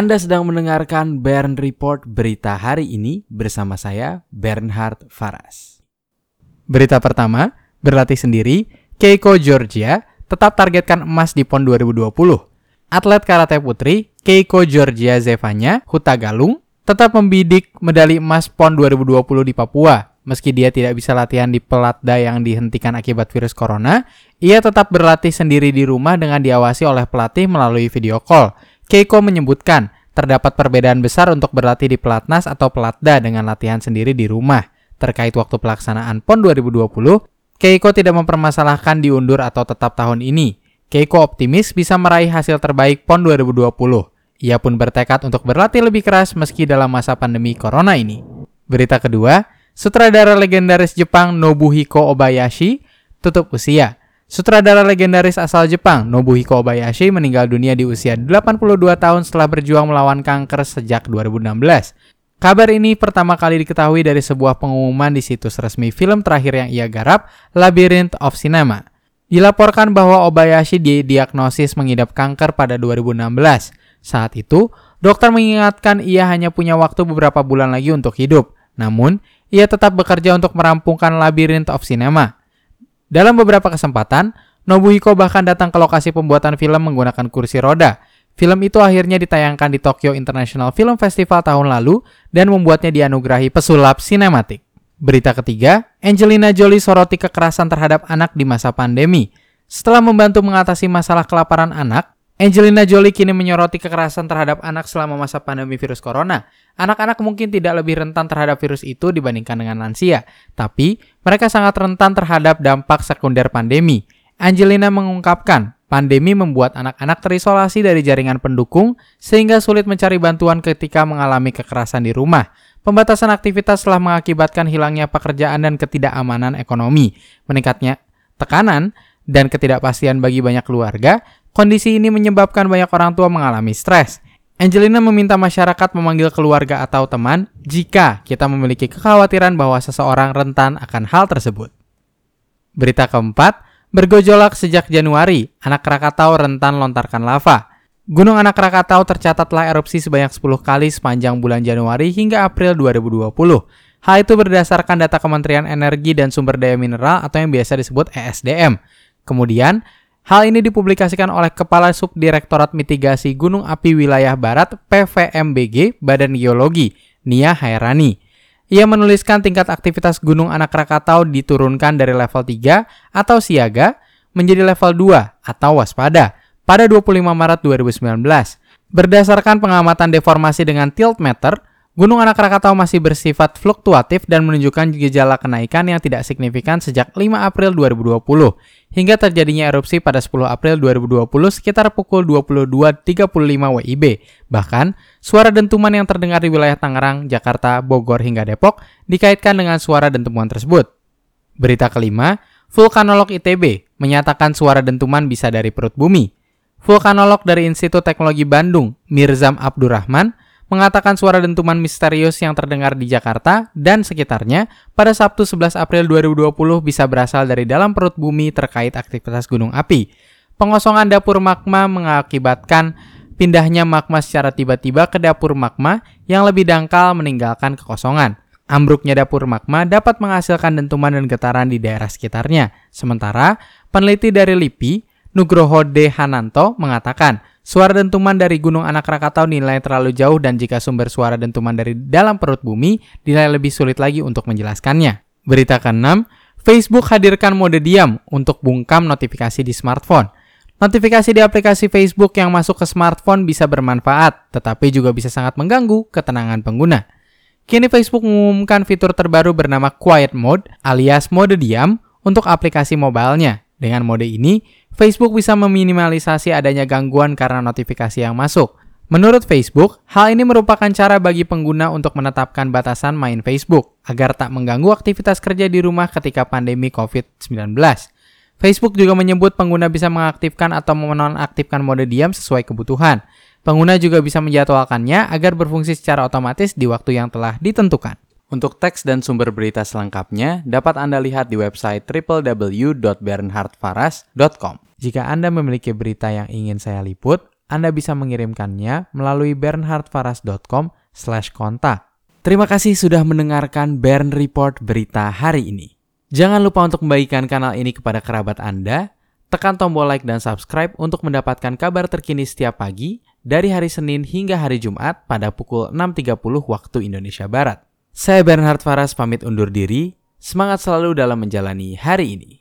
Anda sedang mendengarkan Bern Report berita hari ini bersama saya Bernhard Faras. Berita pertama, berlatih sendiri, Keiko Georgia tetap targetkan emas di PON 2020. Atlet karate putri Keiko Georgia Zevanya Hutagalung tetap membidik medali emas PON 2020 di Papua. Meski dia tidak bisa latihan di pelatda yang dihentikan akibat virus corona, ia tetap berlatih sendiri di rumah dengan diawasi oleh pelatih melalui video call. Keiko menyebutkan, terdapat perbedaan besar untuk berlatih di pelatnas atau pelatda dengan latihan sendiri di rumah. Terkait waktu pelaksanaan PON 2020, Keiko tidak mempermasalahkan diundur atau tetap tahun ini. Keiko optimis bisa meraih hasil terbaik PON 2020. Ia pun bertekad untuk berlatih lebih keras meski dalam masa pandemi corona ini. Berita kedua, sutradara legendaris Jepang Nobuhiko Obayashi tutup usia. Sutradara legendaris asal Jepang, Nobuhiko Obayashi meninggal dunia di usia 82 tahun setelah berjuang melawan kanker sejak 2016. Kabar ini pertama kali diketahui dari sebuah pengumuman di situs resmi film terakhir yang ia garap, Labyrinth of Cinema. Dilaporkan bahwa Obayashi didiagnosis mengidap kanker pada 2016. Saat itu, dokter mengingatkan ia hanya punya waktu beberapa bulan lagi untuk hidup. Namun, ia tetap bekerja untuk merampungkan Labyrinth of Cinema. Dalam beberapa kesempatan, Nobuhiko bahkan datang ke lokasi pembuatan film menggunakan kursi roda. Film itu akhirnya ditayangkan di Tokyo International Film Festival tahun lalu dan membuatnya dianugerahi pesulap sinematik. Berita ketiga, Angelina Jolie soroti kekerasan terhadap anak di masa pandemi. Setelah membantu mengatasi masalah kelaparan anak, Angelina Jolie kini menyoroti kekerasan terhadap anak selama masa pandemi virus corona. Anak-anak mungkin tidak lebih rentan terhadap virus itu dibandingkan dengan lansia, tapi mereka sangat rentan terhadap dampak sekunder pandemi. Angelina mengungkapkan, pandemi membuat anak-anak terisolasi dari jaringan pendukung sehingga sulit mencari bantuan ketika mengalami kekerasan di rumah. Pembatasan aktivitas telah mengakibatkan hilangnya pekerjaan dan ketidakamanan ekonomi, meningkatnya tekanan dan ketidakpastian bagi banyak keluarga, Kondisi ini menyebabkan banyak orang tua mengalami stres. Angelina meminta masyarakat memanggil keluarga atau teman jika kita memiliki kekhawatiran bahwa seseorang rentan akan hal tersebut. Berita keempat, bergojolak sejak Januari, anak Krakatau rentan lontarkan lava. Gunung Anak Krakatau tercatatlah erupsi sebanyak 10 kali sepanjang bulan Januari hingga April 2020. Hal itu berdasarkan data Kementerian Energi dan Sumber Daya Mineral atau yang biasa disebut ESDM. Kemudian, Hal ini dipublikasikan oleh Kepala Subdirektorat Mitigasi Gunung Api Wilayah Barat PVMBG Badan Geologi, Nia Hairani. Ia menuliskan tingkat aktivitas Gunung Anak Rakatau diturunkan dari level 3 atau siaga menjadi level 2 atau waspada pada 25 Maret 2019. Berdasarkan pengamatan deformasi dengan tilt meter, Gunung Anak Rakatau masih bersifat fluktuatif dan menunjukkan gejala kenaikan yang tidak signifikan sejak 5 April 2020 hingga terjadinya erupsi pada 10 April 2020 sekitar pukul 22.35 WIB. Bahkan, suara dentuman yang terdengar di wilayah Tangerang, Jakarta, Bogor hingga Depok dikaitkan dengan suara dentuman tersebut. Berita kelima, vulkanolog ITB menyatakan suara dentuman bisa dari perut bumi. Vulkanolog dari Institut Teknologi Bandung, Mirzam Abdurrahman, mengatakan suara dentuman misterius yang terdengar di Jakarta dan sekitarnya pada Sabtu 11 April 2020 bisa berasal dari dalam perut bumi terkait aktivitas gunung api. Pengosongan dapur magma mengakibatkan pindahnya magma secara tiba-tiba ke dapur magma yang lebih dangkal meninggalkan kekosongan. Ambruknya dapur magma dapat menghasilkan dentuman dan getaran di daerah sekitarnya. Sementara, peneliti dari LIPI, Nugroho D. Hananto, mengatakan Suara dentuman dari Gunung Anak Rakatau dinilai terlalu jauh dan jika sumber suara dentuman dari dalam perut bumi dinilai lebih sulit lagi untuk menjelaskannya. Berita ke-6, Facebook hadirkan mode diam untuk bungkam notifikasi di smartphone. Notifikasi di aplikasi Facebook yang masuk ke smartphone bisa bermanfaat, tetapi juga bisa sangat mengganggu ketenangan pengguna. Kini Facebook mengumumkan fitur terbaru bernama Quiet Mode alias mode diam untuk aplikasi mobilenya. Dengan mode ini, Facebook bisa meminimalisasi adanya gangguan karena notifikasi yang masuk. Menurut Facebook, hal ini merupakan cara bagi pengguna untuk menetapkan batasan main Facebook agar tak mengganggu aktivitas kerja di rumah ketika pandemi COVID-19. Facebook juga menyebut pengguna bisa mengaktifkan atau menonaktifkan mode diam sesuai kebutuhan. Pengguna juga bisa menjadwalkannya agar berfungsi secara otomatis di waktu yang telah ditentukan. Untuk teks dan sumber berita selengkapnya dapat Anda lihat di website www.bernhardfaras.com. Jika Anda memiliki berita yang ingin saya liput, Anda bisa mengirimkannya melalui bernhardfaras.com kontak. Terima kasih sudah mendengarkan Bern Report berita hari ini. Jangan lupa untuk membagikan kanal ini kepada kerabat Anda, tekan tombol like dan subscribe untuk mendapatkan kabar terkini setiap pagi dari hari Senin hingga hari Jumat pada pukul 6.30 waktu Indonesia Barat. Saya Bernhard Faras pamit undur diri, semangat selalu dalam menjalani hari ini.